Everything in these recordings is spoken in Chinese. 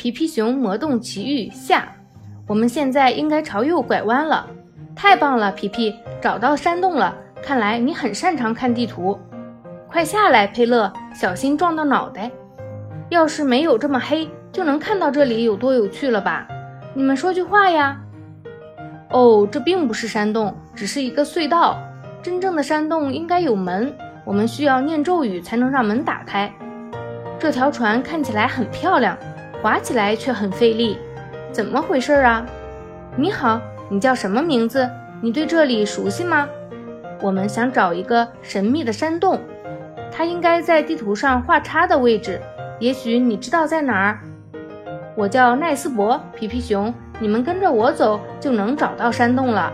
皮皮熊魔动奇遇下，我们现在应该朝右拐弯了。太棒了，皮皮，找到山洞了。看来你很擅长看地图。快下来，佩勒，小心撞到脑袋。要是没有这么黑，就能看到这里有多有趣了吧？你们说句话呀。哦，这并不是山洞，只是一个隧道。真正的山洞应该有门，我们需要念咒语才能让门打开。这条船看起来很漂亮，划起来却很费力，怎么回事啊？你好，你叫什么名字？你对这里熟悉吗？我们想找一个神秘的山洞，它应该在地图上画叉的位置。也许你知道在哪儿。我叫奈斯伯，皮皮熊，你们跟着我走就能找到山洞了。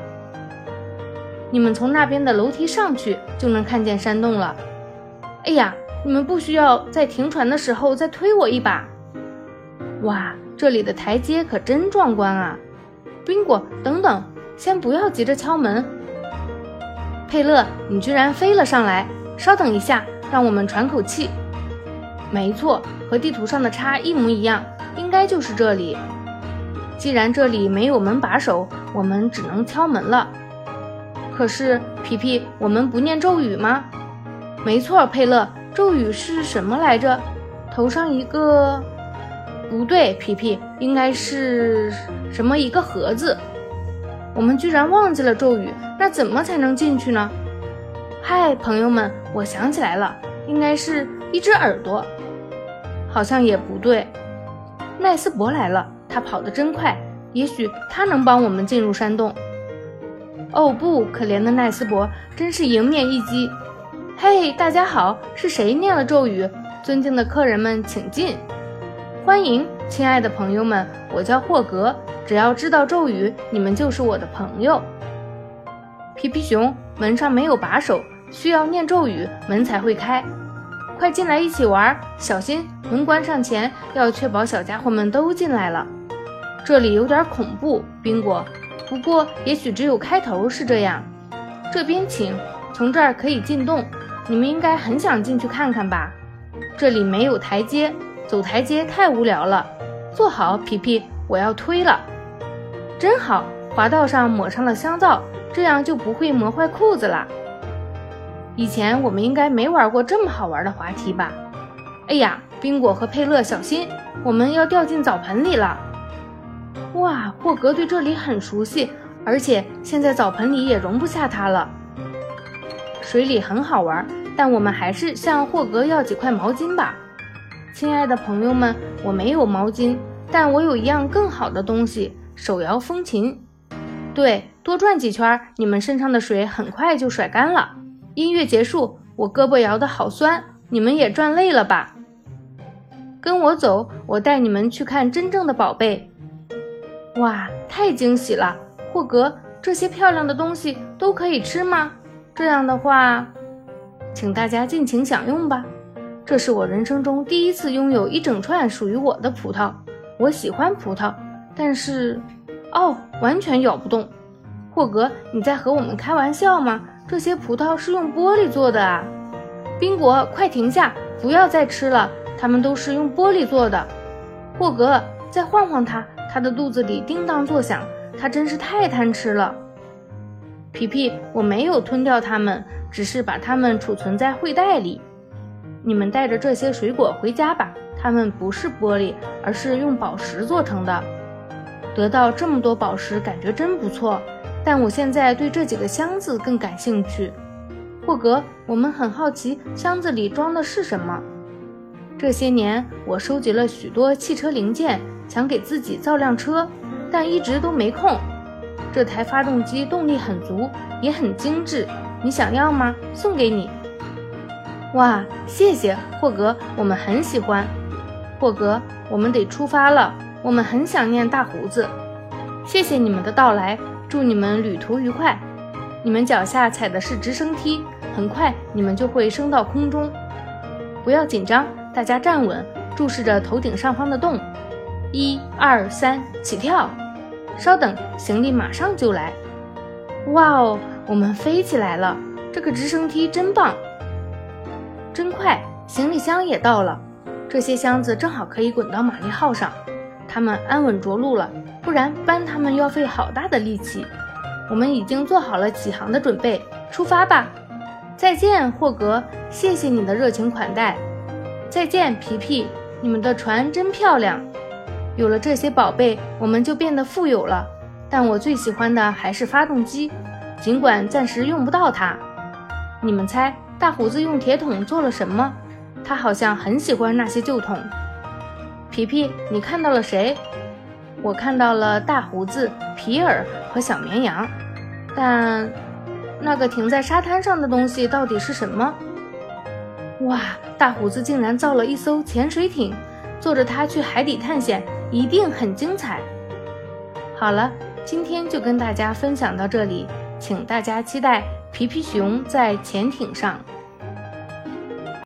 你们从那边的楼梯上去就能看见山洞了。哎呀，你们不需要在停船的时候再推我一把。哇，这里的台阶可真壮观啊！宾果，等等，先不要急着敲门。佩勒，你居然飞了上来！稍等一下，让我们喘口气。没错，和地图上的叉一模一样，应该就是这里。既然这里没有门把手，我们只能敲门了。可是皮皮，我们不念咒语吗？没错，佩勒，咒语是什么来着？头上一个……不对，皮皮，应该是什么一个盒子？我们居然忘记了咒语，那怎么才能进去呢？嗨，朋友们，我想起来了，应该是一只耳朵。好像也不对，奈斯伯来了，他跑得真快，也许他能帮我们进入山洞。哦不，可怜的奈斯伯，真是迎面一击。嘿，大家好，是谁念了咒语？尊敬的客人们，请进，欢迎，亲爱的朋友们，我叫霍格，只要知道咒语，你们就是我的朋友。皮皮熊，门上没有把手，需要念咒语，门才会开。快进来一起玩，小心门关上前要确保小家伙们都进来了。这里有点恐怖，宾果。不过也许只有开头是这样。这边请，从这儿可以进洞。你们应该很想进去看看吧？这里没有台阶，走台阶太无聊了。坐好，皮皮，我要推了。真好，滑道上抹上了香皂，这样就不会磨坏裤子了。以前我们应该没玩过这么好玩的滑梯吧？哎呀，宾果和佩勒，小心，我们要掉进澡盆里了！哇，霍格对这里很熟悉，而且现在澡盆里也容不下他了。水里很好玩，但我们还是向霍格要几块毛巾吧。亲爱的朋友们，我没有毛巾，但我有一样更好的东西——手摇风琴。对，多转几圈，你们身上的水很快就甩干了。音乐结束，我胳膊摇得好酸，你们也转累了吧？跟我走，我带你们去看真正的宝贝。哇，太惊喜了！霍格，这些漂亮的东西都可以吃吗？这样的话，请大家尽情享用吧。这是我人生中第一次拥有一整串属于我的葡萄。我喜欢葡萄，但是，哦，完全咬不动。霍格，你在和我们开玩笑吗？这些葡萄是用玻璃做的啊！宾果，快停下，不要再吃了，它们都是用玻璃做的。霍格，再晃晃它，它的肚子里叮当作响，它真是太贪吃了。皮皮，我没有吞掉它们，只是把它们储存在会袋里。你们带着这些水果回家吧，它们不是玻璃，而是用宝石做成的。得到这么多宝石，感觉真不错。但我现在对这几个箱子更感兴趣，霍格，我们很好奇箱子里装的是什么。这些年我收集了许多汽车零件，想给自己造辆车，但一直都没空。这台发动机动力很足，也很精致，你想要吗？送给你。哇，谢谢霍格，我们很喜欢。霍格，我们得出发了，我们很想念大胡子。谢谢你们的到来。祝你们旅途愉快！你们脚下踩的是直升梯，很快你们就会升到空中。不要紧张，大家站稳，注视着头顶上方的洞。一二三，起跳！稍等，行李马上就来。哇哦，我们飞起来了！这个直升梯真棒，真快！行李箱也到了，这些箱子正好可以滚到玛丽号上。他们安稳着陆了，不然搬他们要费好大的力气。我们已经做好了起航的准备，出发吧！再见，霍格，谢谢你的热情款待。再见，皮皮，你们的船真漂亮。有了这些宝贝，我们就变得富有了。但我最喜欢的还是发动机，尽管暂时用不到它。你们猜，大胡子用铁桶做了什么？他好像很喜欢那些旧桶。皮皮，你看到了谁？我看到了大胡子、皮尔和小绵羊。但那个停在沙滩上的东西到底是什么？哇，大胡子竟然造了一艘潜水艇，坐着它去海底探险，一定很精彩。好了。今天就跟大家分享到这里，请大家期待皮皮熊在潜艇上。